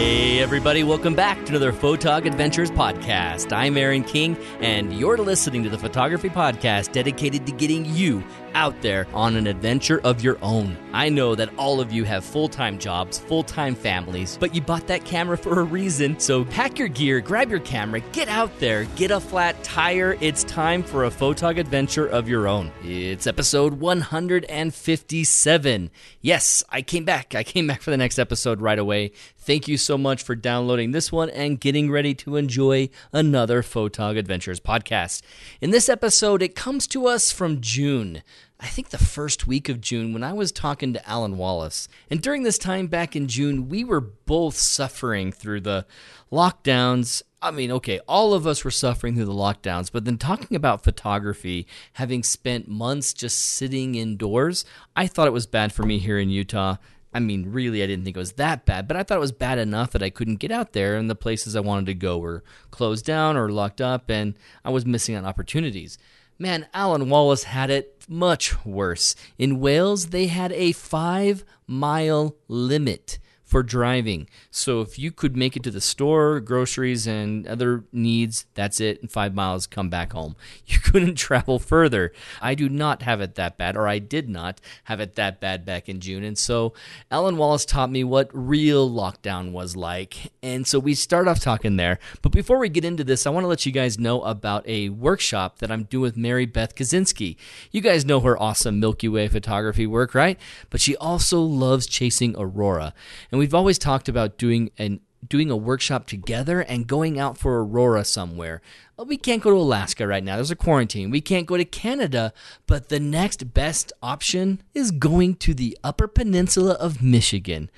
Hey, everybody, welcome back to another Photog Adventures podcast. I'm Aaron King, and you're listening to the Photography Podcast dedicated to getting you out there on an adventure of your own. I know that all of you have full time jobs, full time families, but you bought that camera for a reason. So pack your gear, grab your camera, get out there, get a flat tire. It's time for a photog adventure of your own. It's episode 157. Yes, I came back. I came back for the next episode right away. Thank you so much for downloading this one and getting ready to enjoy another Photog Adventures podcast. In this episode, it comes to us from June. I think the first week of June when I was talking to Alyn Wallace. And during this time back in June, we were both suffering through the lockdowns. I mean, okay, all of us were suffering through the lockdowns, but then talking about photography, having spent months just sitting indoors, I thought it was bad for me here in Utah. I mean, really, I didn't think it was that bad, but I thought it was bad enough that I couldn't get out there, and the places I wanted to go were closed down or locked up, and I was missing out on opportunities. Man, Alyn Wallace had it much worse. In Wales, they had a five mile limit for driving. So if you could make it to the store, groceries, and other needs, that's it. In five miles, come back home. You couldn't travel further. I do not have it that bad, or I did not have it that bad back in June. And so Alyn Wallace taught me what real lockdown was like. And so we start off talking there. But before we get into this, I want to let you guys know about a workshop that I'm doing with Mary Beth Kiczenski. You guys know her awesome Milky Way photography work, right? But she also loves chasing aurora. And we've always talked about doing an doing a workshop together and going out for aurora somewhere. Oh, we can't go to Alaska right now. There's a quarantine. We can't go to Canada, but the next best option is going to the Upper Peninsula of Michigan.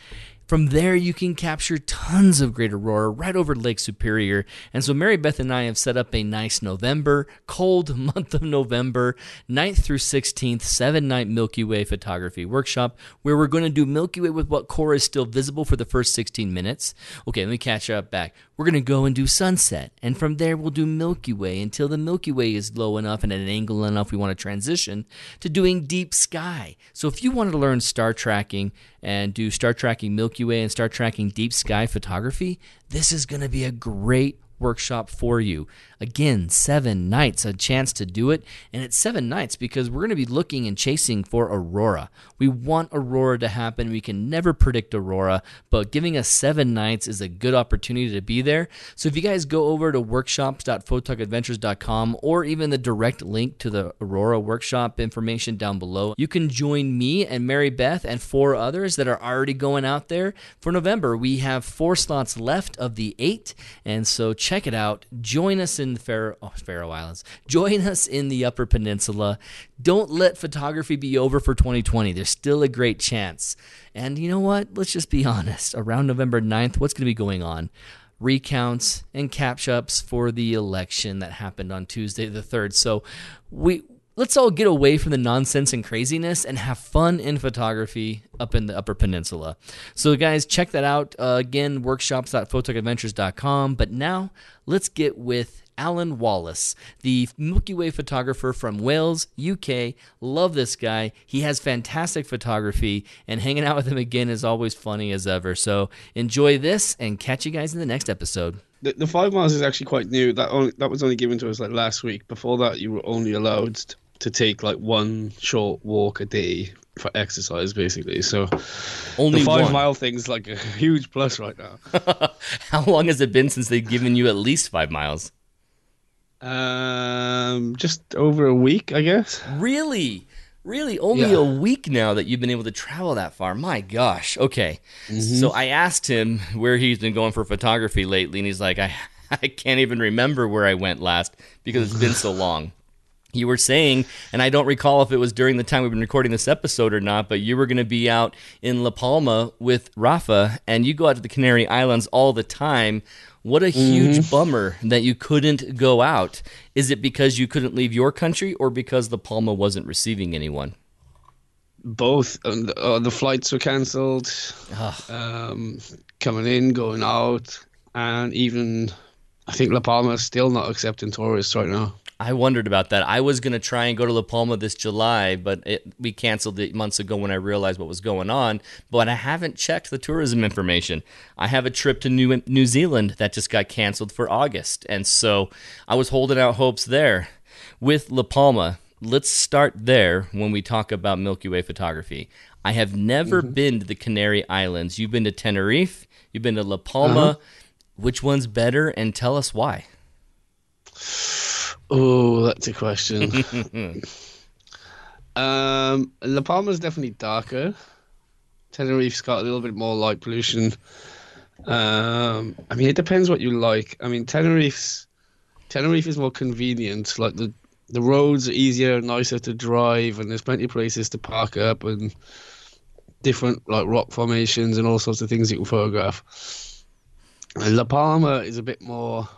From there, you can capture tons of great aurora right over Lake Superior. And so, Mary Beth and I have set up a nice November, cold month of November, 9th through 16th, seven night Milky Way photography workshop where we're going to do Milky Way with what core is still visible for the first 16 minutes. Okay, let me catch up back. We're going to go and do sunset. And from there, we'll do Milky Way until the Milky Way is low enough and at an angle enough we want to transition to doing deep sky. So, if you wanted to learn star tracking and do star tracking Milky Way and star tracking deep sky photography, this is going to be a great workshop for you. Again, seven nights, a chance to do it. And it's seven nights because we're going to be looking and chasing for Aurora. We want Aurora to happen. We can never predict Aurora, but giving us seven nights is a good opportunity to be there. So if you guys go over to workshops.photogadventures.com or even the direct link to the Aurora workshop information down below, you can join me and Mary Beth and four others that are already going out there for November. We have four slots left of the eight. And so check it out. Join us in the Faroe, oh, Faroe Islands. Join us in the Upper Peninsula. Don't let photography be over for 2020. There's still a great chance. And you know what? Let's just be honest. Around November 9th, what's going to be going on? Recounts and catch ups for the election that happened on Tuesday the 3rd. So we let's all get away from the nonsense and craziness and have fun in photography up in the Upper Peninsula. So, guys, check that out. Uh, again, workshops.photogadventures.com. But now let's get with Alyn Wallace, the Milky Way photographer from Wales, UK. Love this guy. He has fantastic photography, and hanging out with him again is always funny as ever. So, enjoy this and catch you guys in the next episode. The, the five miles is actually quite new. That only, that was only given to us like last week. Before that, you were only allowed to take like one short walk a day for exercise, basically. So Only the five one. mile thing's like a huge plus right now. How long has it been since they've given you at least five miles? um, just over a week, I guess. Really? Really? Only Yeah. a week now that you've been able to travel that far. My gosh. Okay. So I asked him where he's been going for photography lately, and he's like, I, I can't even remember where I went last because it's been so long. You were saying, and I don't recall if it was during the time we've been recording this episode or not, but you were going to be out in La Palma with Rafa, and you go out to the Canary Islands all the time. What a huge bummer that you couldn't go out. Is it because you couldn't leave your country or because La Palma wasn't receiving anyone? Both um, the, uh, the flights were cancelled. Um, coming in, going out, and even I think La Palma is still not accepting tourists right now. I wondered about that. I was going to try and go to La Palma this July, but it, we canceled it months ago when I realized what was going on. But I haven't checked the tourism information. I have a trip to New, New Zealand that just got canceled for August. And so I was holding out hopes there. With La Palma, let's start there when we talk about Milky Way photography. I have never mm-hmm. been to the Canary Islands. You've been to Tenerife, you've been to La Palma. Uh-huh. Which one's better? And tell us why. Oh, that's a question. um, La Palma's definitely darker. Tenerife's got a little bit more light pollution. Um, I mean, it depends what you like. I mean, Tenerife's Tenerife is more convenient. Like the the roads are easier, nicer to drive, and there's plenty of places to park up and different like rock formations and all sorts of things you can photograph. And La Palma is a bit more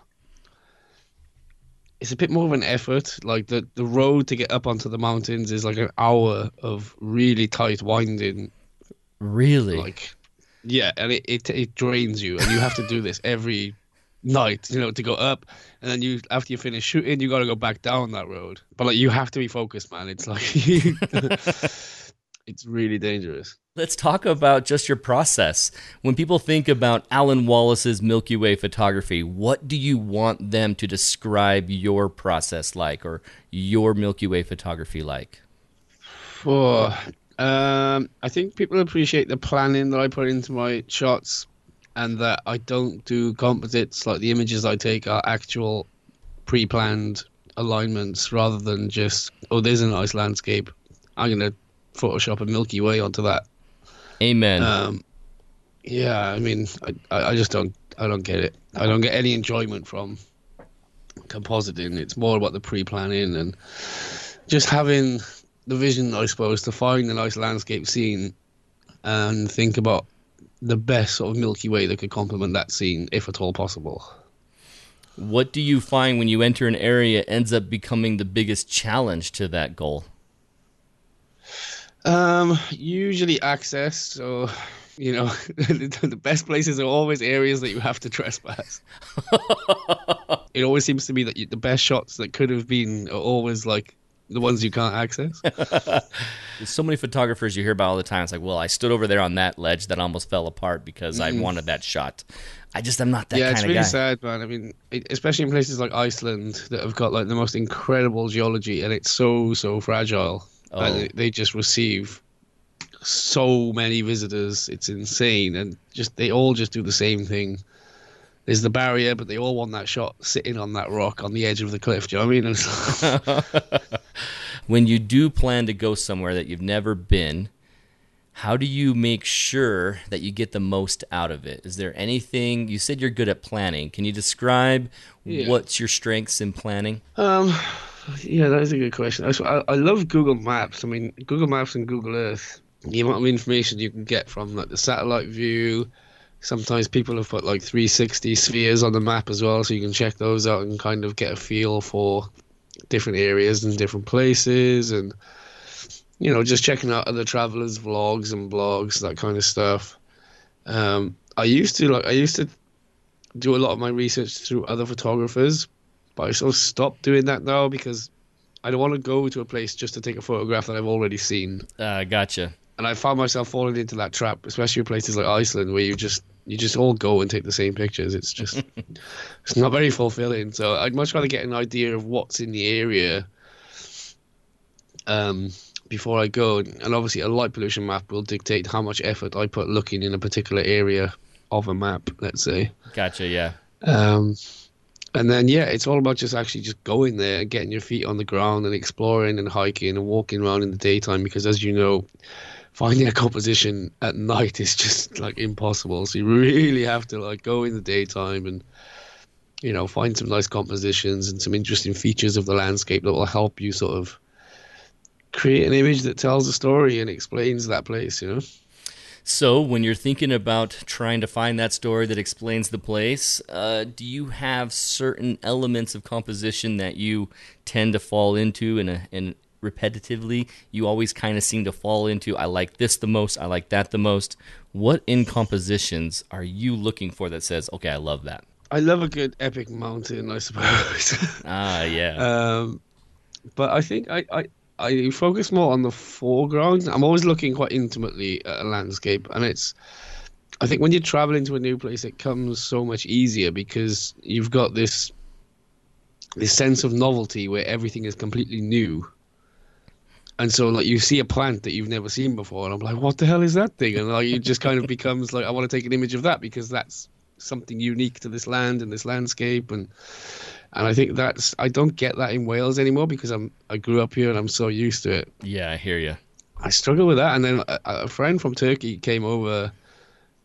it's a bit more of an effort. Like the the road to get up onto the mountains is like an hour of really tight winding. Really? Like, yeah, and it, it it drains you, and you have to do this every night, you know, to go up, and then you after you finish shooting, you got to go back down that road. But like, you have to be focused, man. It's like it's really dangerous. Let's talk about just your process. When people think about Alyn Wallace's Milky Way photography, what do you want them to describe your process like or your Milky Way photography like? For um, I think people appreciate the planning that I put into my shots and that I don't do composites. Like the images I take are actual pre planned alignments rather than just, oh, there's a nice landscape. I'm going to Photoshop a Milky Way onto that Amen. Um, yeah, I mean, I, I just don't, I don't get it. I don't get any enjoyment from compositing. It's more about the pre-planning and just having the vision, I suppose, to find a nice landscape scene and think about the best sort of Milky Way that could complement that scene, if at all possible. What do you find when you enter an area ends up becoming the biggest challenge to that goal? Um, usually access. So, you know, the best places are always areas that you have to trespass. it always seems to me that you, the best shots that could have been are always like the ones you can't access. There's so many photographers you hear about all the time. It's like, well, I stood over there on that ledge that almost fell apart because mm. I wanted that shot. I just am not that yeah, kind of really guy. sad, man. I mean, especially in places like Iceland that have got like the most incredible geology, and it's so so fragile. Oh. They, they just receive so many visitors. It's insane, and just they all just do the same thing. There's the barrier, but they all want that shot sitting on that rock on the edge of the cliff. Do you know what I mean? when you do plan to go somewhere that you've never been, how do you make sure that you get the most out of it? Is there anything you said you're good at planning? Can you describe yeah. what's your strengths in planning? Um, yeah, that is a good question. I, I love Google Maps. I mean, Google Maps and Google Earth. The amount of information you can get from like the satellite view. Sometimes people have put like 360 spheres on the map as well, so you can check those out and kind of get a feel for different areas and different places, and you know, just checking out other travelers' vlogs and blogs, that kind of stuff. Um, I used to like I used to do a lot of my research through other photographers, but I sort of stopped doing that now because I don't want to go to a place just to take a photograph that I've already seen. Uh, gotcha. And I found myself falling into that trap, especially in places like Iceland, where you just you just all go and take the same pictures. It's just it's not very fulfilling. So I'd much rather get an idea of what's in the area um, before I go. And obviously, a light pollution map will dictate how much effort I put looking in a particular area of a map. Let's say. Gotcha. Yeah. Um, and then yeah, it's all about just actually just going there and getting your feet on the ground and exploring and hiking and walking around in the daytime because as you know, finding a composition at night is just like impossible. So you really have to like go in the daytime and you know find some nice compositions and some interesting features of the landscape that will help you sort of create an image that tells a story and explains that place, you know. So, when you're thinking about trying to find that story that explains the place, uh, do you have certain elements of composition that you tend to fall into and, a, in repetitively? You always kind of seem to fall into. I like this the most. I like that the most. What in compositions are you looking for that says, "Okay, I love that"? I love a good epic mountain, I suppose. Ah, yeah. um, but I think I, I I focus more on the foreground. I'm always looking quite intimately at a landscape, and it's. I think when you're traveling to a new place, it comes so much easier because you've got this this sense of novelty where everything is completely new. And so, like, you see a plant that you've never seen before, and I'm like, "What the hell is that thing?" And like, it just kind of becomes like, I want to take an image of that because that's something unique to this land and this landscape, and and I think that's I don't get that in Wales anymore because I'm I grew up here and I'm so used to it. yeah, I hear you. I struggle with that. And then a, a friend from Turkey came over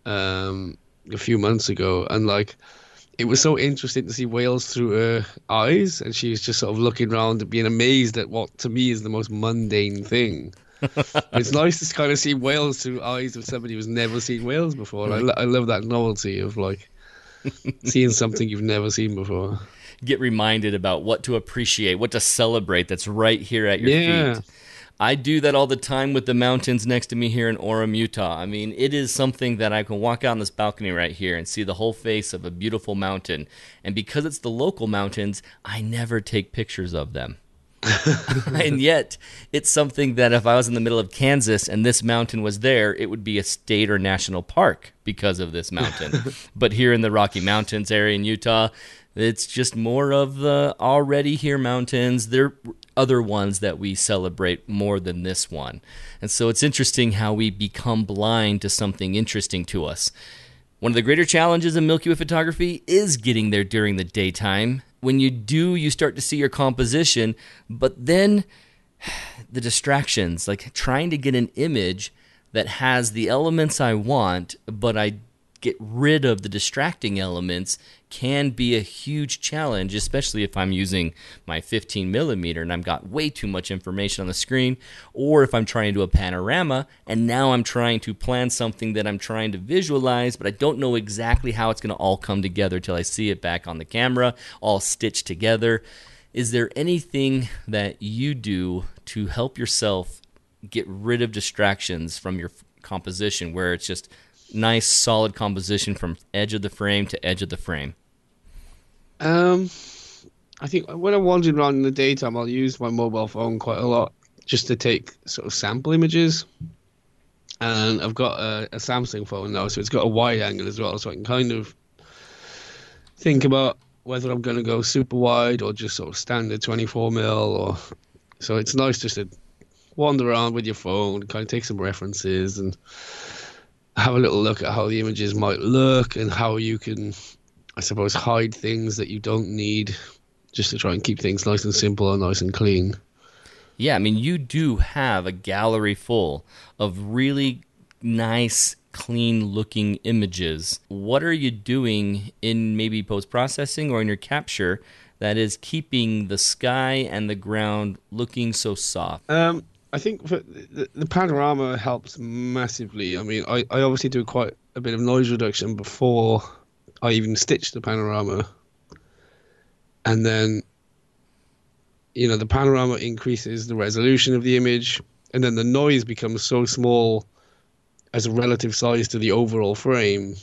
um, a few months ago, and like it was so interesting to see Wales through her eyes, and she was just sort of looking around and being amazed at what to me is the most mundane thing. it's nice to kind of see Wales through eyes of somebody who's never seen Wales before. I, lo- I love that novelty of like seeing something you've never seen before. Get reminded about what to appreciate, what to celebrate that's right here at your Yeah. feet. I do that all the time with the mountains next to me here in Orem, Utah. I mean, it is something that I can walk out on this balcony right here and see the whole face of a beautiful mountain. And because it's the local mountains, I never take pictures of them. and yet, it's something that if I was in the middle of Kansas and this mountain was there, it would be a state or national park because of this mountain. but here in the Rocky Mountains area in Utah, it's just more of the already here mountains. There are other ones that we celebrate more than this one. And so it's interesting how we become blind to something interesting to us. One of the greater challenges in Milky Way photography is getting there during the daytime. When you do, you start to see your composition, but then the distractions, like trying to get an image that has the elements I want, but I get rid of the distracting elements can be a huge challenge, especially if I'm using my 15 millimeter and I've got way too much information on the screen, or if I'm trying to do a panorama and now I'm trying to plan something that I'm trying to visualize, but I don't know exactly how it's going to all come together till I see it back on the camera, all stitched together. Is there anything that you do to help yourself get rid of distractions from your composition where it's just nice solid composition from edge of the frame to edge of the frame Um, I think when I'm wandering around in the daytime, I'll use my mobile phone quite a lot just to take sort of sample images. And I've got a, a Samsung phone now, so it's got a wide angle as well, so I can kind of think about whether I'm going to go super wide or just sort of standard 24 mil. Or so it's nice just to wander around with your phone, kind of take some references and have a little look at how the images might look and how you can I suppose, hide things that you don't need just to try and keep things nice and simple and nice and clean. Yeah, I mean, you do have a gallery full of really nice, clean looking images. What are you doing in maybe post processing or in your capture that is keeping the sky and the ground looking so soft? Um, I think the, the panorama helps massively. I mean, I, I obviously do quite a bit of noise reduction before I even stitch the panorama. And then, you know, the panorama increases the resolution of the image, and then the noise becomes so small as a relative size to the overall frame.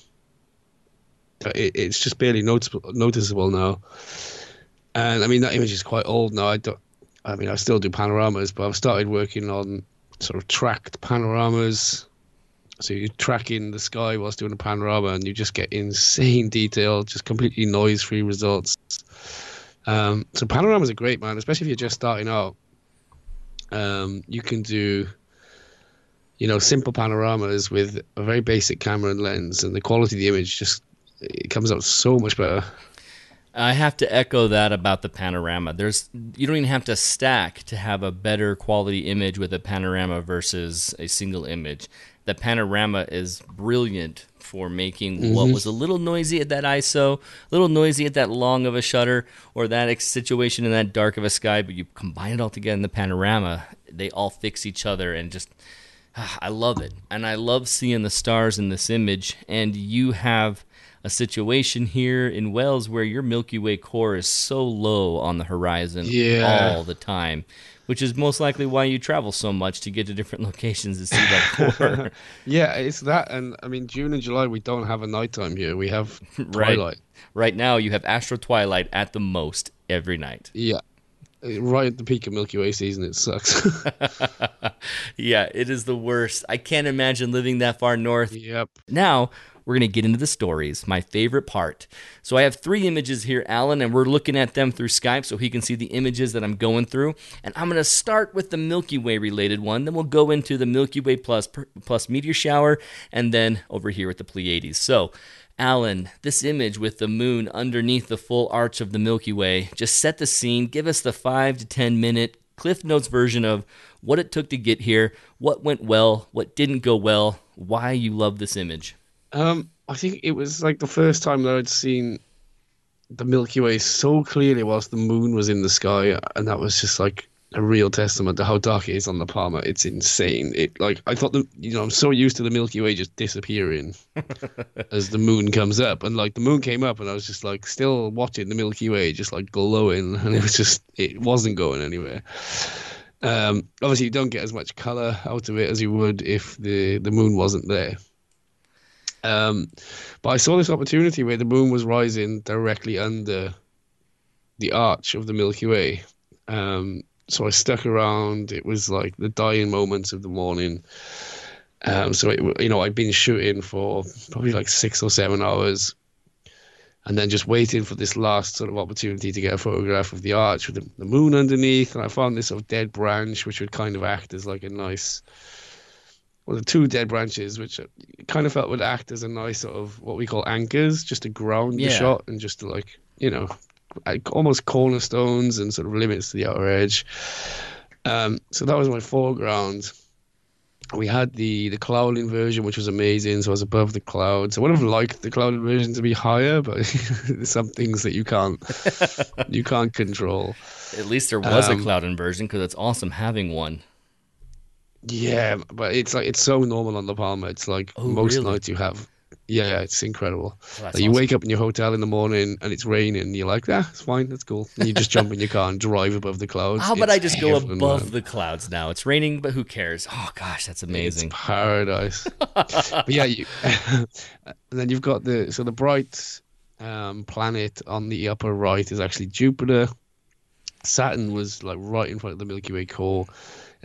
that It, it's just barely noticeable, noticeable now. And I mean, that image is quite old now. I don't, I mean, I still do panoramas, but I've started working on sort of tracked panoramas. So you're tracking the sky whilst doing a panorama, and you just get insane detail, just completely noise-free results. Um, so panoramas are great, man, especially if you're just starting out. Um, you can do, you know, simple panoramas with a very basic camera and lens, and the quality of the image just it comes out so much better. I have to echo that about the panorama. There's you don't even have to stack to have a better quality image with a panorama versus a single image. The panorama is brilliant for making what mm-hmm. was a little noisy at that ISO, a little noisy at that long of a shutter, or that ex- situation in that dark of a sky. But you combine it all together in the panorama, they all fix each other and just I love it. And I love seeing the stars in this image. And you have a situation here in Wales where your Milky Way core is so low on the horizon Yeah. all the time. which is most likely why you travel so much to get to different locations to see that core. yeah, it's that, and I mean June and July we don't have a nighttime here. We have right. twilight. Right now, you have astral twilight at the most every night. Yeah, right at the peak of Milky Way season. It sucks. yeah, it is the worst. I can't imagine living that far north. Yep. Now, we're going to get into the stories, my favorite part. So I have three images here, Alyn, and we're looking at them through Skype so he can see the images that I'm going through. And I'm going to start with the Milky Way related one, then we'll go into the Milky Way plus plus meteor shower, and then over here with the Pleiades. So, Alyn, this image with the moon underneath the full arch of the Milky Way, just set the scene. Give us the five to 10 minute Cliff Notes version of what it took to get here, what went well, what didn't go well, why you love this image. Um, I think it was like the first time that I'd seen the Milky Way so clearly whilst the moon was in the sky, and that was just like a real testament to how dark it is on the Palma. It's insane. It like I thought the you know I'm so used to the Milky Way just disappearing as the moon comes up, and like the moon came up, and I was just like still watching the Milky Way just like glowing, and it was just it wasn't going anywhere. Um, obviously, you don't get as much color out of it as you would if the the moon wasn't there. Um, but I saw this opportunity where the moon was rising directly under the arch of the Milky Way. Um, so I stuck around. It was like the dying moments of the morning. Um, so it, you know, I'd been shooting for probably like six or seven hours, and then just waiting for this last sort of opportunity to get a photograph of the arch with the, the moon underneath. And I found this sort of dead branch, which would kind of act as like a nice well, the two dead branches, which kind of felt would act as a nice sort of what we call anchors, just to ground yeah. the shot and just to like, you know, almost cornerstones and sort of limits to the outer edge. Um, so that was my foreground. We had the the cloud inversion, which was amazing. So I was above the clouds. I would have liked the cloud inversion to be higher, but some things that you can't you can't control. At least there was um, a cloud inversion because it's awesome having one. Yeah, but it's like it's so normal on the Palma. It's like oh, most really? nights you have. Yeah, it's incredible. Oh, like you awesome. wake up in your hotel in the morning and it's raining. And you're like, ah, it's fine, that's cool. And you just jump in your car and drive above the clouds. How about I just go above man. the clouds now? It's raining, but who cares? Oh gosh, that's amazing. It's paradise. but yeah, you, and then you've got the so the bright um, planet on the upper right is actually Jupiter. Saturn was like right in front of the Milky Way core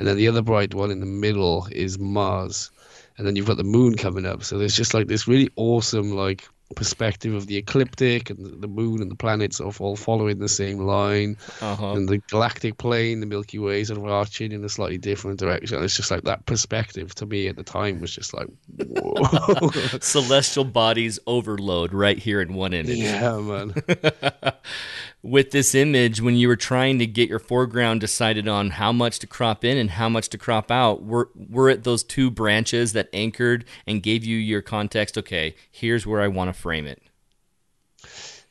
and then the other bright one in the middle is Mars, and then you've got the moon coming up. So there's just like this really awesome like perspective of the ecliptic and the moon and the planets of all following the same line, uh-huh. and the galactic plane, the Milky Way, sort of arching in a slightly different direction. It's just like that perspective to me at the time was just like, whoa. celestial bodies overload right here in one image. Yeah, man. With this image, when you were trying to get your foreground decided on how much to crop in and how much to crop out, were were it those two branches that anchored and gave you your context? Okay, here's where I want to frame it.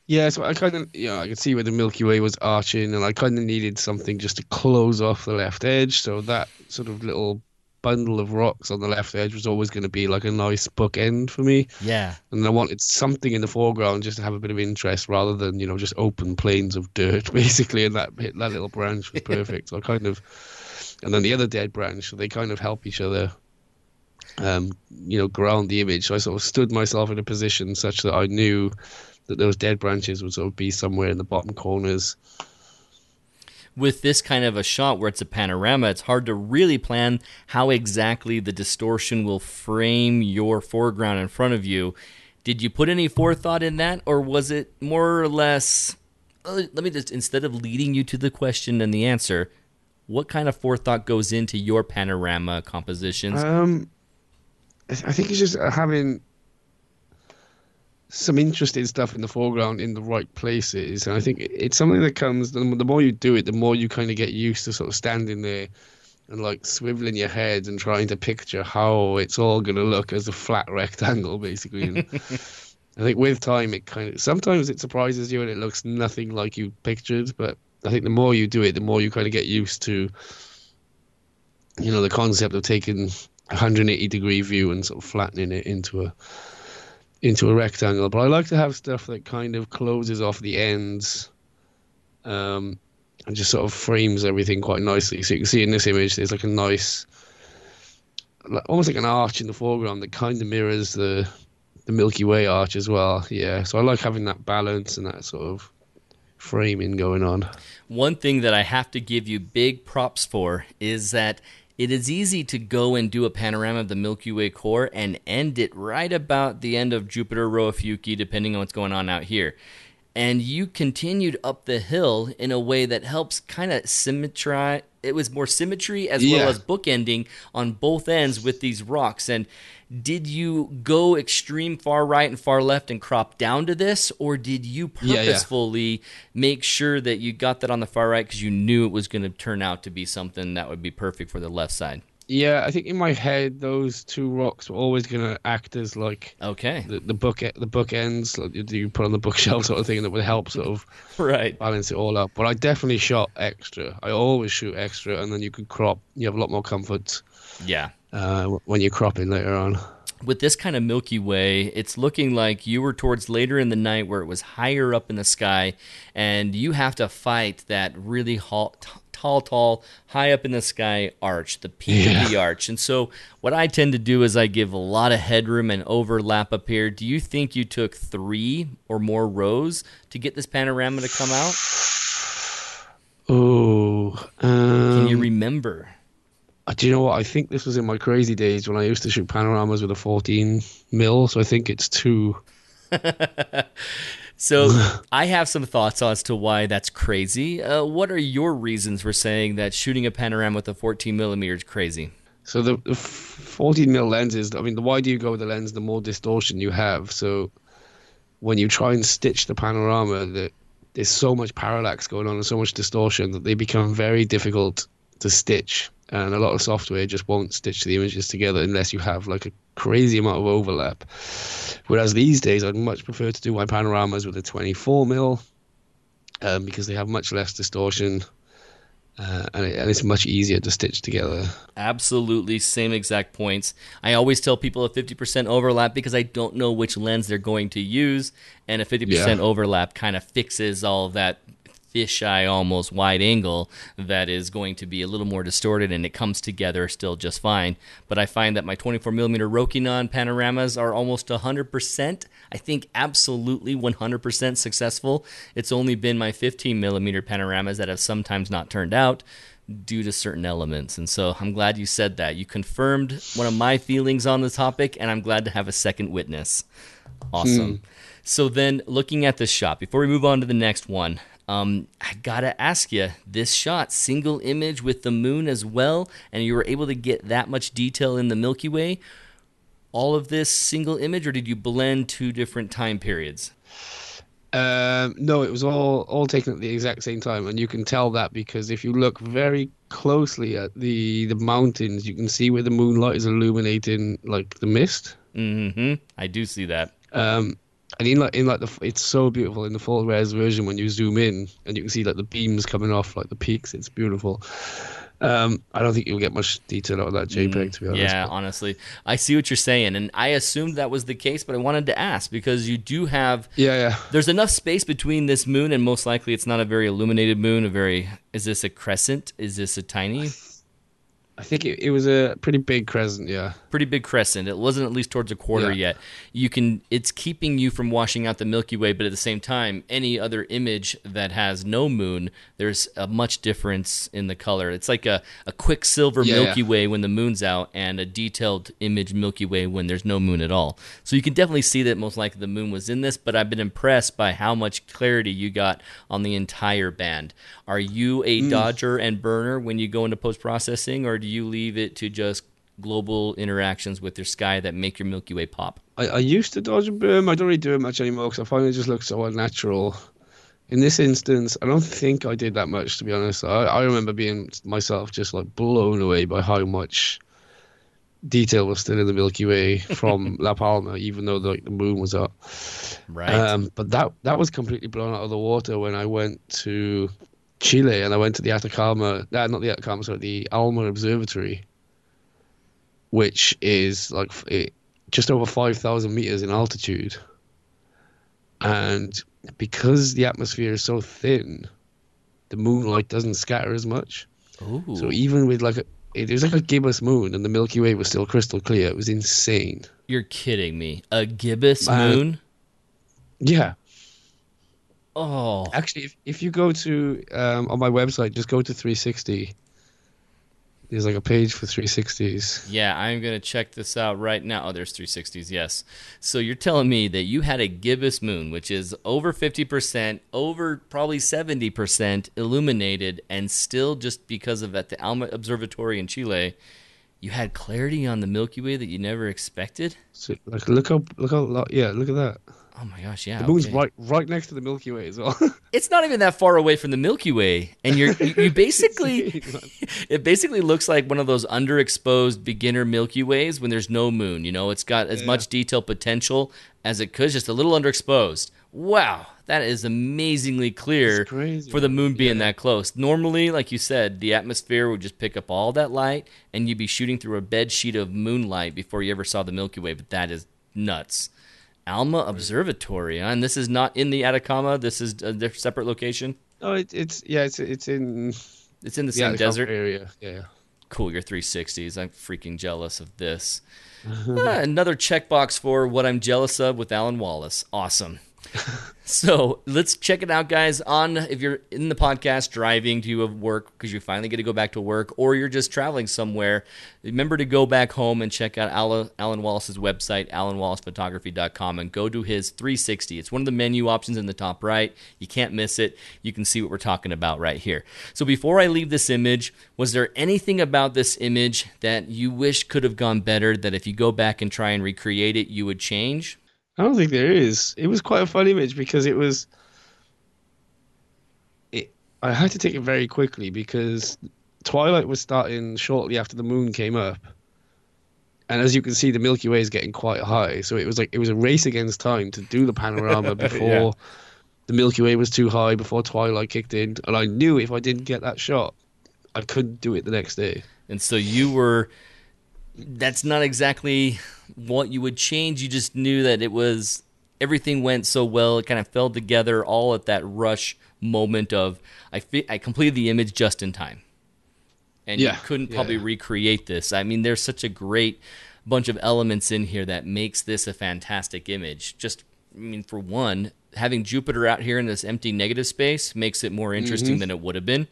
Yeah, so I kind of, yeah, I could see where the Milky Way was arching, and I kind of needed something just to close off the left edge. So that sort of little bundle of rocks on the left edge was always going to be like a nice bookend for me. Yeah. And I wanted something in the foreground just to have a bit of interest rather than, you know, just open plains of dirt, basically. And that, that little branch was perfect. so I kind of, and then the other dead branch, so they kind of help each other um, you know, ground the image. So I sort of stood myself in a position such that I knew that those dead branches would sort of be somewhere in the bottom corners. With this kind of a shot where it's a panorama, it's hard to really plan how exactly the distortion will frame your foreground in front of you. Did you put any forethought in that, or was it more or less? Uh, let me just, instead of leading you to the question and the answer, what kind of forethought goes into your panorama compositions? Um, I think it's just having some interesting stuff in the foreground in the right places. And I think it's something that comes, the, the more you do it, the more you kind of get used to sort of standing there and like swiveling your head and trying to picture how it's all going to look as a flat rectangle, basically. I think with time, it kind of, sometimes it surprises you and it looks nothing like you pictured. But I think the more you do it, the more you kind of get used to, you know, the concept of taking 180 degree view and sort of flattening it into a into a rectangle. But I like to have stuff that kind of closes off the ends, um, and just sort of frames everything quite nicely. So you can see in this image, there's like a nice, like, almost like an arch in the foreground that kind of mirrors the the Milky Way arch as well. Yeah, so I like having that balance and that sort of framing going on. One thing that I have to give you big props for is that it is easy to go and do a panorama of the Milky Way core and end it right about the end of Jupiter Ophiuchi, depending on what's going on out here. And you continued up the hill in a way that helps kind of symmetry. It was more symmetry as Yeah. well as bookending on both ends with these rocks. And did you go extreme far right and far left and crop down to this, or did you Yeah, yeah. purposefully make sure that you got that on the far right because you knew it was going to turn out to be something that would be perfect for the left side? Yeah, I think in my head those two rocks were always going to act as like Okay, the, the book the book ends like you- you put on the bookshelf sort of thing that would help sort of right. balance it all up. But I definitely shot extra. I always shoot extra, and then you can crop. You have a lot more comfort Yeah. uh, when you're cropping later on. With this kind of Milky Way, it's looking like you were towards later in the night where it was higher up in the sky, and you have to fight that really tall, tall, high up in the sky arch, the peak Yeah. of the arch. And so, what I tend to do is I give a lot of headroom and overlap up here. Do you think you took three or more rows to get this panorama to come out? Oh, um, Can you remember? Do you know what? I think this was in my crazy days when I used to shoot panoramas with a 14 mil. So I think it's two. So I have some thoughts as to why that's crazy. Uh, what are your reasons for saying that shooting a panorama with a 14 millimeter is crazy? So the, the 14 mil lenses. I mean, the wider you go with the lens, the more distortion you have. So when you try and stitch the panorama, the, there's so much parallax going on and so much distortion that they become very difficult to stitch. And a lot of software just won't stitch the images together unless you have like a crazy amount of overlap. Whereas these days, I'd much prefer to do my panoramas with a 24 mil um, because they have much less distortion uh, and, it, and it's much easier to stitch together. Absolutely, same exact points. I always tell people a 50% overlap because I don't know which lens they're going to use, and a 50% Yeah. overlap kind of fixes all of that fisheye almost wide angle that is going to be a little more distorted and it comes together still just fine. But I find that my 24 millimeter Rokinon panoramas are almost 100%. I think absolutely 100% successful. It's only been my 15 millimeter panoramas that have sometimes not turned out due to certain elements. And so I'm glad you said that. You confirmed one of my feelings on the topic, and I'm glad to have a second witness. Awesome. Hmm. So then, looking at this shot, before we move on to the next one, um, I gotta ask you: this shot, single image with the moon as well, and you were able to get that much detail in the Milky Way. All of this single image, or did you blend two different time periods? Um, no, it was all all taken at the exact same time, and you can tell that because if you look very closely at the the mountains, you can see where the moonlight is illuminating like the mist. Mm-hmm. I do see that. Um, and in like in like the it's so beautiful in the full res version when you zoom in and you can see like the beams coming off like the peaks. It's beautiful. Um, I don't think you'll get much detail out of that JPEG to be honest. Yeah, but- honestly, I see what you're saying, and I assumed that was the case, but I wanted to ask because you do have. yeah, yeah. There's enough space between this moon, and most likely it's not a very illuminated moon. A very is this a crescent? Is this a tiny? I think it, it was a pretty big crescent. Yeah. pretty big crescent. It wasn't at least towards a quarter Yeah. yet. You can it's keeping you from washing out the Milky Way, but at the same time, any other image that has no moon, there's a much difference in the color. It's like a, a quicksilver Yeah, Milky yeah. Way when the moon's out and a detailed image Milky Way when there's no moon at all. So you can definitely see that most likely the moon was in this, but I've been impressed by how much clarity you got on the entire band. Are you a Mm. dodger and burner when you go into post processing, or do you leave it to just global interactions with your sky that make your Milky Way pop? I, I used to dodge and burn. I don't really do it much anymore because I find it just looks so unnatural. In this instance, I don't think I did that much, to be honest. I, I remember being myself just like blown away by how much detail was still in the Milky Way from La Palma, even though like the moon was up. Right. Um, but that that was completely blown out of the water when I went to Chile and I went to the Atacama, uh, not the Atacama, sorry, the Alma Observatory, which is like it, just over five thousand meters in altitude, and because the atmosphere is so thin, the moonlight doesn't scatter as much. Ooh. So even with like a, it was like a gibbous moon, and the Milky Way was still crystal clear. It was insane. You're kidding me. A gibbous Man. moon? Yeah, Oh. actually, if if you go to um, on my website, just go to 360. There's like a page for 360s. Yeah, I'm going to check this out right now. Oh, there's 360s, yes. So you're telling me that you had a gibbous moon, which is over 50%, over probably 70% illuminated, and still just because of at the Alma Observatory in Chile, you had clarity on the Milky Way that you never expected? So like, look how look how yeah, look at that. Oh my gosh, yeah. The moon's okay. right right next to the Milky Way as well. It's not even that far away from the Milky Way, and you're you, you basically it basically looks like one of those underexposed beginner Milky Ways when there's no moon. You know, it's got as much detail potential as it could, just a little underexposed. Wow, that is amazingly clear for the moon being that close. Normally, like you said, the atmosphere would just pick up all that light, and you'd be shooting through a bed sheet of moonlight before you ever saw the Milky Way. But that is nuts. Alma Observatory, huh? and this is not in the Atacama. This is a separate location. oh, it, it's yeah, it's it's in It's in the the same Atacama desert. area. Yeah. Cool, your 360s. I'm freaking jealous of this. Ah, another checkbox for what I'm jealous of with Alyn Wallace. Awesome. so let's check it out, guys. On if you're in the podcast driving to work because you finally get to go back to work, or you're just traveling somewhere, remember to go back home and check out Alyn, Alyn Wallace's website, alynwallacephotography.com, and go to his 360. It's one of the menu options in the top right. You can't miss it. You can see what we're talking about right here. So before I leave this image, was there anything about this image that you wish could have gone better? That if you go back and try and recreate it, you would change? I don't think there is. It was quite a fun image because it was. It, I had to take it very quickly because twilight was starting shortly after the moon came up, and as you can see, the Milky Way is getting quite high. So it was like it was a race against time to do the panorama before Yeah. the Milky Way was too high, before twilight kicked in, and I knew if I didn't get that shot, I couldn't do it the next day. And so you were. That's not exactly what you would change. You just knew that it was. Everything went so well. It kind of fell together all at that rush moment of I fi- I completed the image just in time. And Yeah, you couldn't yeah. probably recreate this. I mean, there's such a great bunch of elements in here that makes this a fantastic image. Just I mean, for one, having Jupiter out here in this empty negative space makes it more interesting Mm-hmm. than it would have been.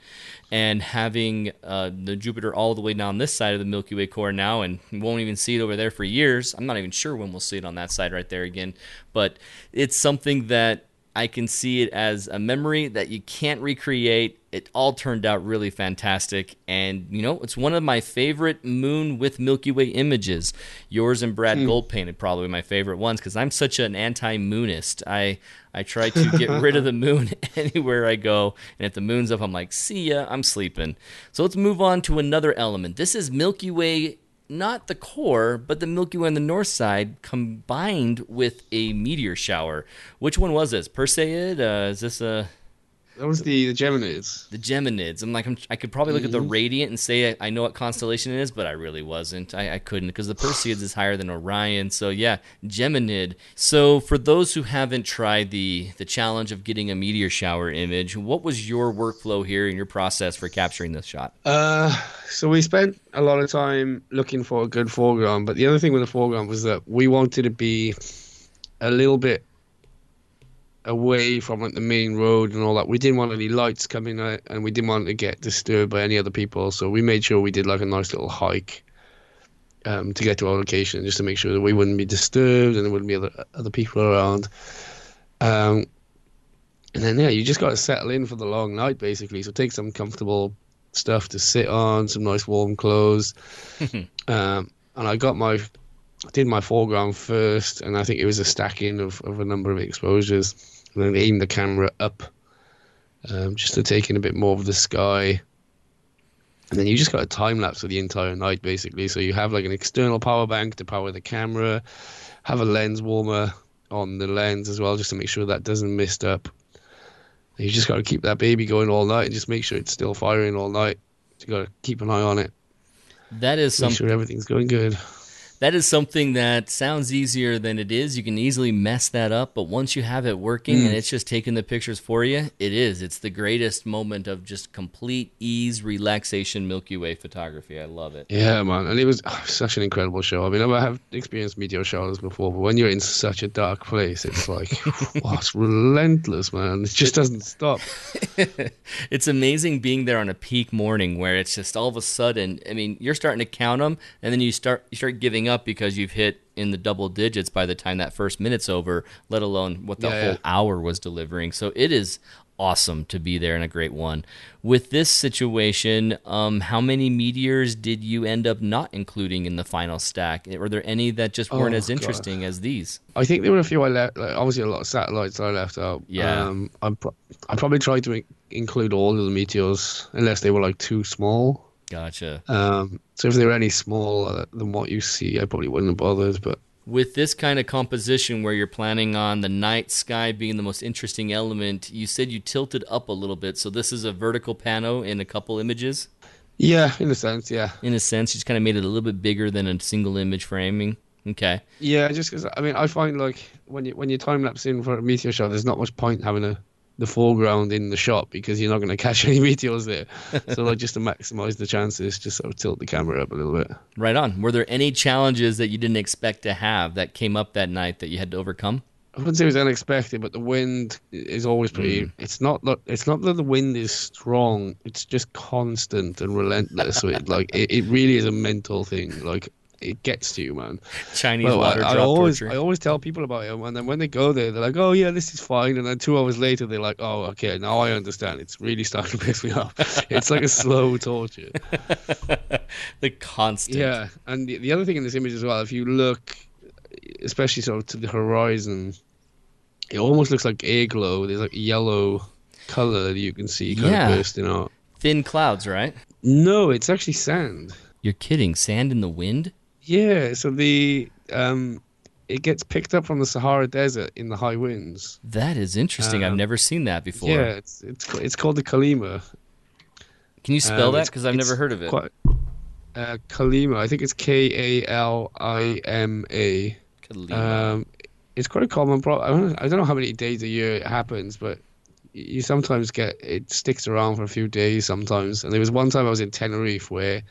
And having uh, the Jupiter all the way down this side of the Milky Way core now, and you won't even see it over there for years. I'm not even sure when we'll see it on that side right there again. But it's something that I can see it as a memory that you can't recreate. It all turned out really fantastic. And, you know, it's one of my favorite moon with Milky Way images. Yours and Brad Goldpaint are probably my favorite ones because I'm such an anti moonist. I, I try to get rid of the moon anywhere I go. And if the moon's up, I'm like, see ya, I'm sleeping. So let's move on to another element. This is Milky Way not the core, but the Milky Way on the north side combined with a meteor shower. Which one was this? Perseid? Uh, is this a That was the the Geminids. the Geminids? I'm like, I'm, I could probably look at the radiant and say I, I know what constellation it is, but I really wasn't. I, I couldn't because the Perseids is higher than Orion. So yeah, Geminid. So for those who haven't tried the the challenge of getting a meteor shower image, what was your workflow here and your process for capturing this shot? Uh, so we spent a lot of time looking for a good foreground, but the other thing with the foreground was that we wanted to be a little bit away from like the main road and all that. We didn't want any lights coming out, and we didn't want to get disturbed by any other people. So we made sure we did like a nice little hike um, to get to our location, just to make sure that we wouldn't be disturbed and there wouldn't be other other people around. Um, and then yeah, you just got to settle in for the long night, basically. So take some comfortable stuff to sit on, some nice warm clothes. um, and I got my, I did my foreground first, and I think it was a stacking of, of a number of exposures. And then aimed the camera up, um, just to take in a bit more of the sky. And then you just got a time lapse of the entire night, basically. So you have like an external power bank to power the camera, have a lens warmer on the lens as well, just to make sure that doesn't mist up. And you just got to keep that baby going all night and just make sure it's still firing all night. You got to keep an eye on it, That is make something. sure everything's going good. That is something that sounds easier than it is. You can easily mess that up, but once you have it working mm. and it's just taking the pictures for you, it is. It's the greatest moment of just complete ease, relaxation, Milky Way photography. I love it. Yeah, man, and it was oh, such an incredible show. I mean, I have experienced meteor showers before, but when you're in such a dark place, it's like, wow, it's relentless, man. It just doesn't stop. it's amazing being there on a peak morning where it's just all of a sudden. I mean, you're starting to count them, and then you start you start giving up because you've hit in the double digits by the time that first minute's over, let alone what the yeah, whole yeah. hour was delivering. So it is awesome to be there and a great one. With this situation, um, how many meteors did you end up not including in the final stack? Were there any that just weren't oh, as interesting God. as these? I think there were a few I left. Like, obviously, a lot of satellites I left out. Yeah, um, I pro- I probably tried to include all of the meteors unless they were like too small. Gotcha. Um, so if they were any smaller than what you see, I probably wouldn't have bothered. But with this kind of composition where you're planning on the night sky being the most interesting element, you said you tilted up a little bit. So this is a vertical pano in a couple images? Yeah, in a sense, yeah. In a sense, you just kind of made it a little bit bigger than a single image framing. Okay. Yeah, just because I mean, I find like when you when you time lapse in for a meteor show, there's not much point having a the foreground in the shot because you're not going to catch any meteors there. so like just to maximize the chances, just sort of tilt the camera up a little bit. Right on. Were there any challenges that you didn't expect to have that came up that night that you had to overcome? I wouldn't say it was unexpected, but the wind is always pretty. Mm. It's not that it's not that the wind is strong. It's just constant and relentless. so it, like it, it really is a mental thing. Like it gets to you, man. Chinese water I, I always, torture. I always tell people about it, and then when they go there, they're like, "Oh yeah, this is fine," and then two hours later, they're like, "Oh, okay, now I understand. It's really starting to piss me off. it's like a slow torture." the constant. Yeah, and the, the other thing in this image as well, if you look, especially sort of to the horizon, it almost looks like air glow. There's like yellow color that you can see kind yeah. of bursting out. Thin clouds, right? No, it's actually sand. You're kidding. Sand in the wind? Yeah, so the um, it gets picked up from the Sahara Desert in the high winds. That is interesting. Um, I've never seen that before. Yeah, it's it's it's called the Kalima. Can you spell um, that? Because I've never heard of it. Quite, uh, Kalima. I think it's K A L I M A. Kalima. Um, it's quite a common problem. I don't know how many days a year it happens, but you sometimes get it sticks around for a few days sometimes. And there was one time I was in Tenerife where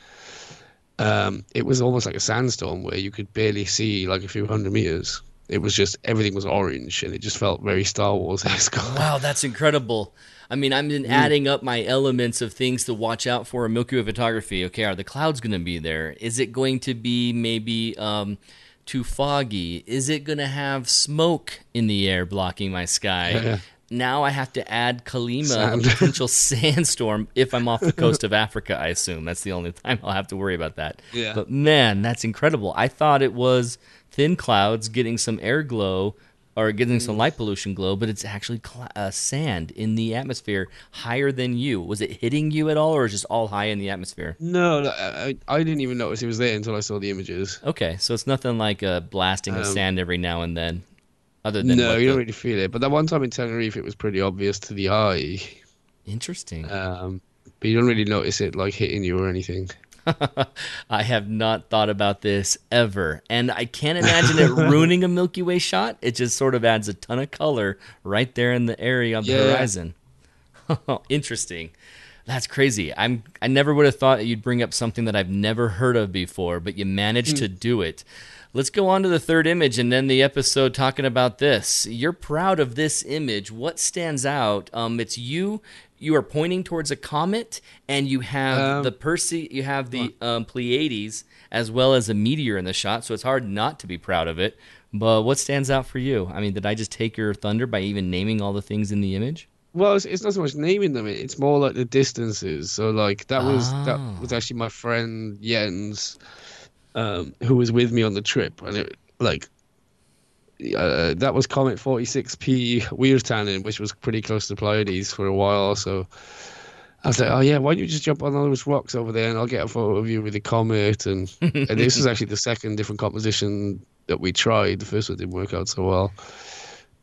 um, it was almost like a sandstorm where you could barely see like a few hundred meters. It was just everything was orange, and it just felt very Star Wars esque. wow, that's incredible. I mean, I'm mm. adding up my elements of things to watch out for in Milky Way photography. Okay, are the clouds going to be there? Is it going to be maybe um, too foggy? Is it going to have smoke in the air blocking my sky? now I have to add Kalima, Sand. a potential sandstorm, if I'm off the coast of Africa. I assume that's the only time I'll have to worry about that. Yeah. But man, that's incredible. I thought it was thin clouds getting some air glow or getting some light pollution glow, but it's actually cl- uh, sand in the atmosphere higher than you. Was it hitting you at all, or just all high in the atmosphere? No, no I, I, didn't even notice it was there until I saw the images. Okay, so it's nothing like a blasting um, of sand every now and then. Other than no, you don't really feel it. But that one time in Tenerife, it was pretty obvious to the eye. Interesting. Um, but you don't really notice it like hitting you or anything. I have not thought about this ever, and I can't imagine it ruining a Milky Way shot. It just sort of adds a ton of color right there in the area on the yeah. horizon. Interesting. That's crazy. I'm I never would have thought that you'd bring up something that I've never heard of before, but you managed mm. to do it. Let's go on to the third image and then the episode talking about this. You're proud of this image. What stands out? Um, it's you. You are pointing towards a comet, and you have um, the Percy. You have the um, Pleiades as well as a meteor in the shot. So it's hard not to be proud of it. But what stands out for you? I mean, did I just take your thunder by even naming all the things in the image? Well, it's, it's, not so much naming them; it's more like the distances. So, like that was oh. that was actually my friend Jens um, who was with me on the trip, and it like uh, that was Comet 46P Wirtanen, which was pretty close to Pleiades for a while. So I was like, oh yeah, why don't you just jump on those rocks over there, and I'll get a photo of you with the comet. And, and this was actually the second different composition that we tried. The first one didn't work out so well.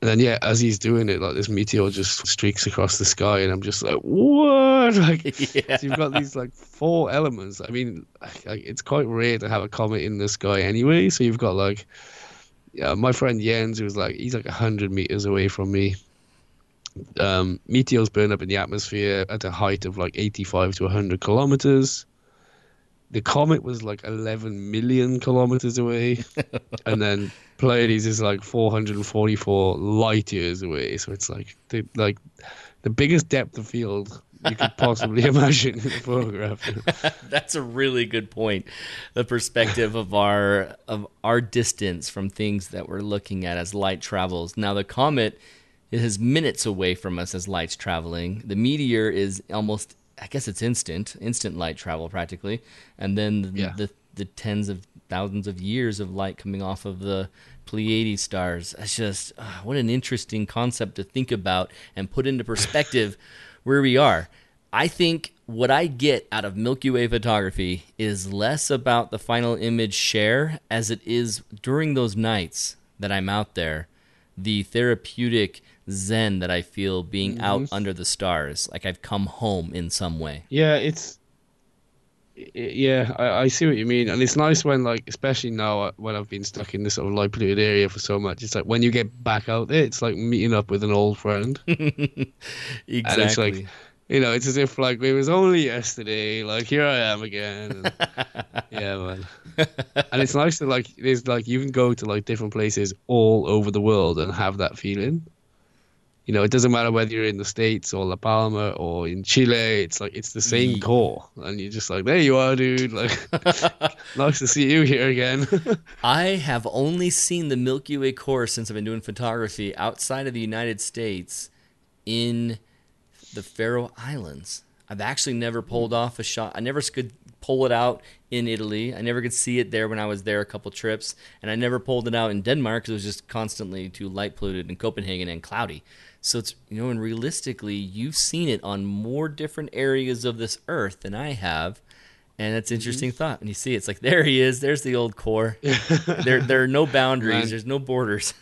And then yeah, as he's doing it, like this meteor just streaks across the sky, and I'm just like, what? Like, Yeah. so you've got these like four elements. I mean, like, it's quite rare to have a comet in the sky anyway. So you've got like, yeah, my friend Jens, who's like he's like hundred meters away from me. Um, meteors burn up in the atmosphere at a height of like eighty-five to hundred kilometers. The comet was like eleven million kilometers away, and then Pleiades is like four hundred and forty-four light years away. So it's like the like the biggest depth of field you could possibly imagine in a photograph. That's a really good point. The perspective of our of our distance from things that we're looking at as light travels. Now the comet is minutes away from us as light's traveling. The meteor is almost I guess it's instant, instant light travel practically. And then the Yeah. the, the tens of thousands of years of light coming off of the Pleiades stars. It's just ah, what an interesting concept to think about and put into perspective where we are. I think what I get out of Milky Way photography is less about the final image share as it is during those nights that I'm out there, the therapeutic zen that I feel being out under the stars, like I've come home in some way. Yeah, it's yeah, I, I see what you mean, and it's nice when like, especially now uh, when I've been stuck in this sort of light polluted area for so much. It's like when you get back out there, it's like meeting up with an old friend. Exactly. And it's like, you know, it's as if like it was only yesterday. Like here I am again. And, yeah, man. and it's nice to like, there's like you can go to like different places all over the world and have that feeling. You know, it doesn't matter whether you're in the States or La Palma or in Chile. It's like it's the same core, and you're just like, there you are, dude. Like, nice to see you here again. I have only seen the Milky Way core since I've been doing photography outside of the United States in the Faroe Islands. I've actually never pulled mm. off a shot. I never could pull it out in Italy. I never could see it there when I was there a couple trips, and I never pulled it out in Denmark because it was just constantly too light polluted in Copenhagen and cloudy. So it's you know, and realistically, you've seen it on more different areas of this earth than I have. And that's an interesting thought. And you see it's like there he is. There's the old core. there, there are no boundaries. Man. There's no borders.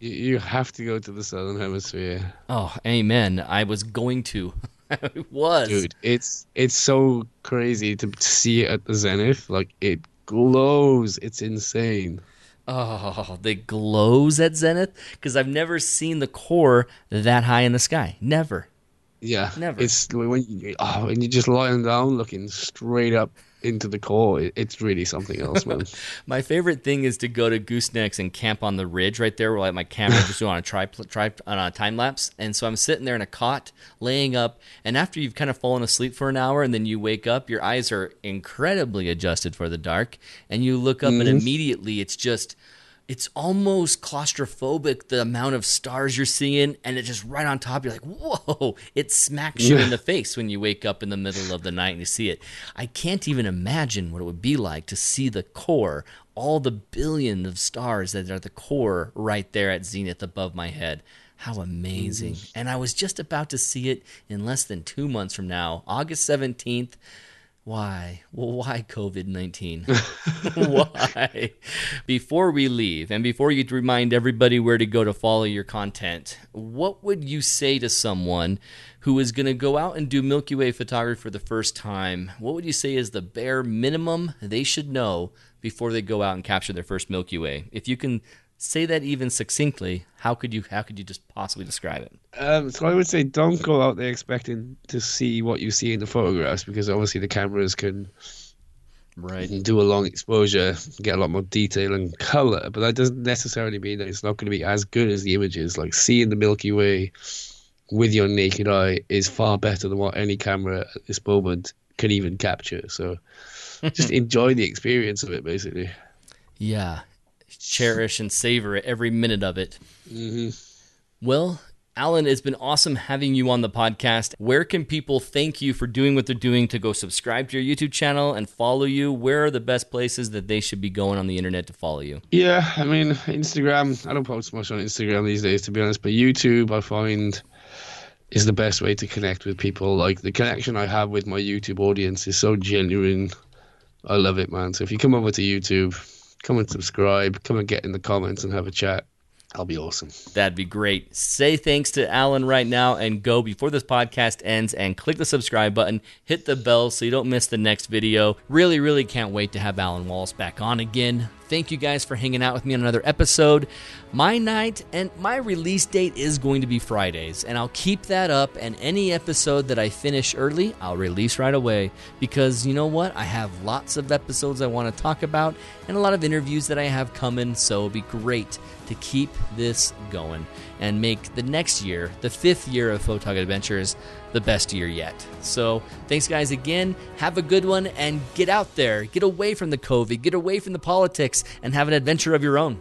you have to go to the southern hemisphere, oh, amen. I was going to. I was. dude. It's it's so crazy to see it at the zenith. Like it glows. It's insane. Oh, the glows at zenith because I've never seen the core that high in the sky. Never. Yeah, Never. It's when you oh, when you're just lying down, looking straight up into the core. It's really something else, man. My favorite thing is to go to Goosenecks and camp on the ridge right there, where like my camera just on a tri, tri on a time lapse, and so I'm sitting there in a cot, laying up, and after you've kind of fallen asleep for an hour, and then you wake up, your eyes are incredibly adjusted for the dark, and you look up, and mm-hmm. immediately it's just. It's almost claustrophobic the amount of stars you're seeing, and it's just right on top. You're like, whoa! It smacks you in the face when you wake up in the middle of the night and you see it. I can't even imagine what it would be like to see the core, all the billion of stars that are the core right there at zenith above my head. How amazing. And I was just about to see it in less than two months from now, August 17th. Why? Well, why COVID 19? why? Before we leave, and before you remind everybody where to go to follow your content, what would you say to someone who is going to go out and do Milky Way photography for the first time? What would you say is the bare minimum they should know before they go out and capture their first Milky Way? If you can say that even succinctly, how could you how could you just possibly describe it? Um, so I would say don't go out there expecting to see what you see in the photographs because obviously the cameras can Right. can do a long exposure, get a lot more detail and color, but that doesn't necessarily mean that it's not going to be as good as the images. Like seeing the Milky Way with your naked eye is far better than what any camera at this moment can even capture. So just enjoy the experience of it, basically. Yeah. Cherish and savor every minute of it. hmm Well, Alyn, it's been awesome having you on the podcast. Where can people thank you for doing what they're doing to go subscribe to your YouTube channel and follow you? Where are the best places that they should be going on the internet to follow you? Yeah, I mean, Instagram, I don't post much on Instagram these days, to be honest, but YouTube, I find is the best way to connect with people. Like the connection I have with my YouTube audience is so genuine. I love it, man. So if you come over to YouTube, come and subscribe, come and get in the comments and have a chat. That'll be awesome. That'd be great. Say thanks to Alyn right now and go before this podcast ends and click the subscribe button, hit the bell so you don't miss the next video. Really, really can't wait to have Alyn Wallace back on again. Thank you guys for hanging out with me on another episode. My night and my release date is going to be Fridays, and I'll keep that up. And any episode that I finish early, I'll release right away because you know what? I have lots of episodes I want to talk about and a lot of interviews that I have coming, so it'll be great to keep this going and make the next year, the fifth year of Photog Adventures, the best year yet. So, thanks, guys, again. Have a good one and get out there. Get away from the COVID, get away from the politics, and have an adventure of your own.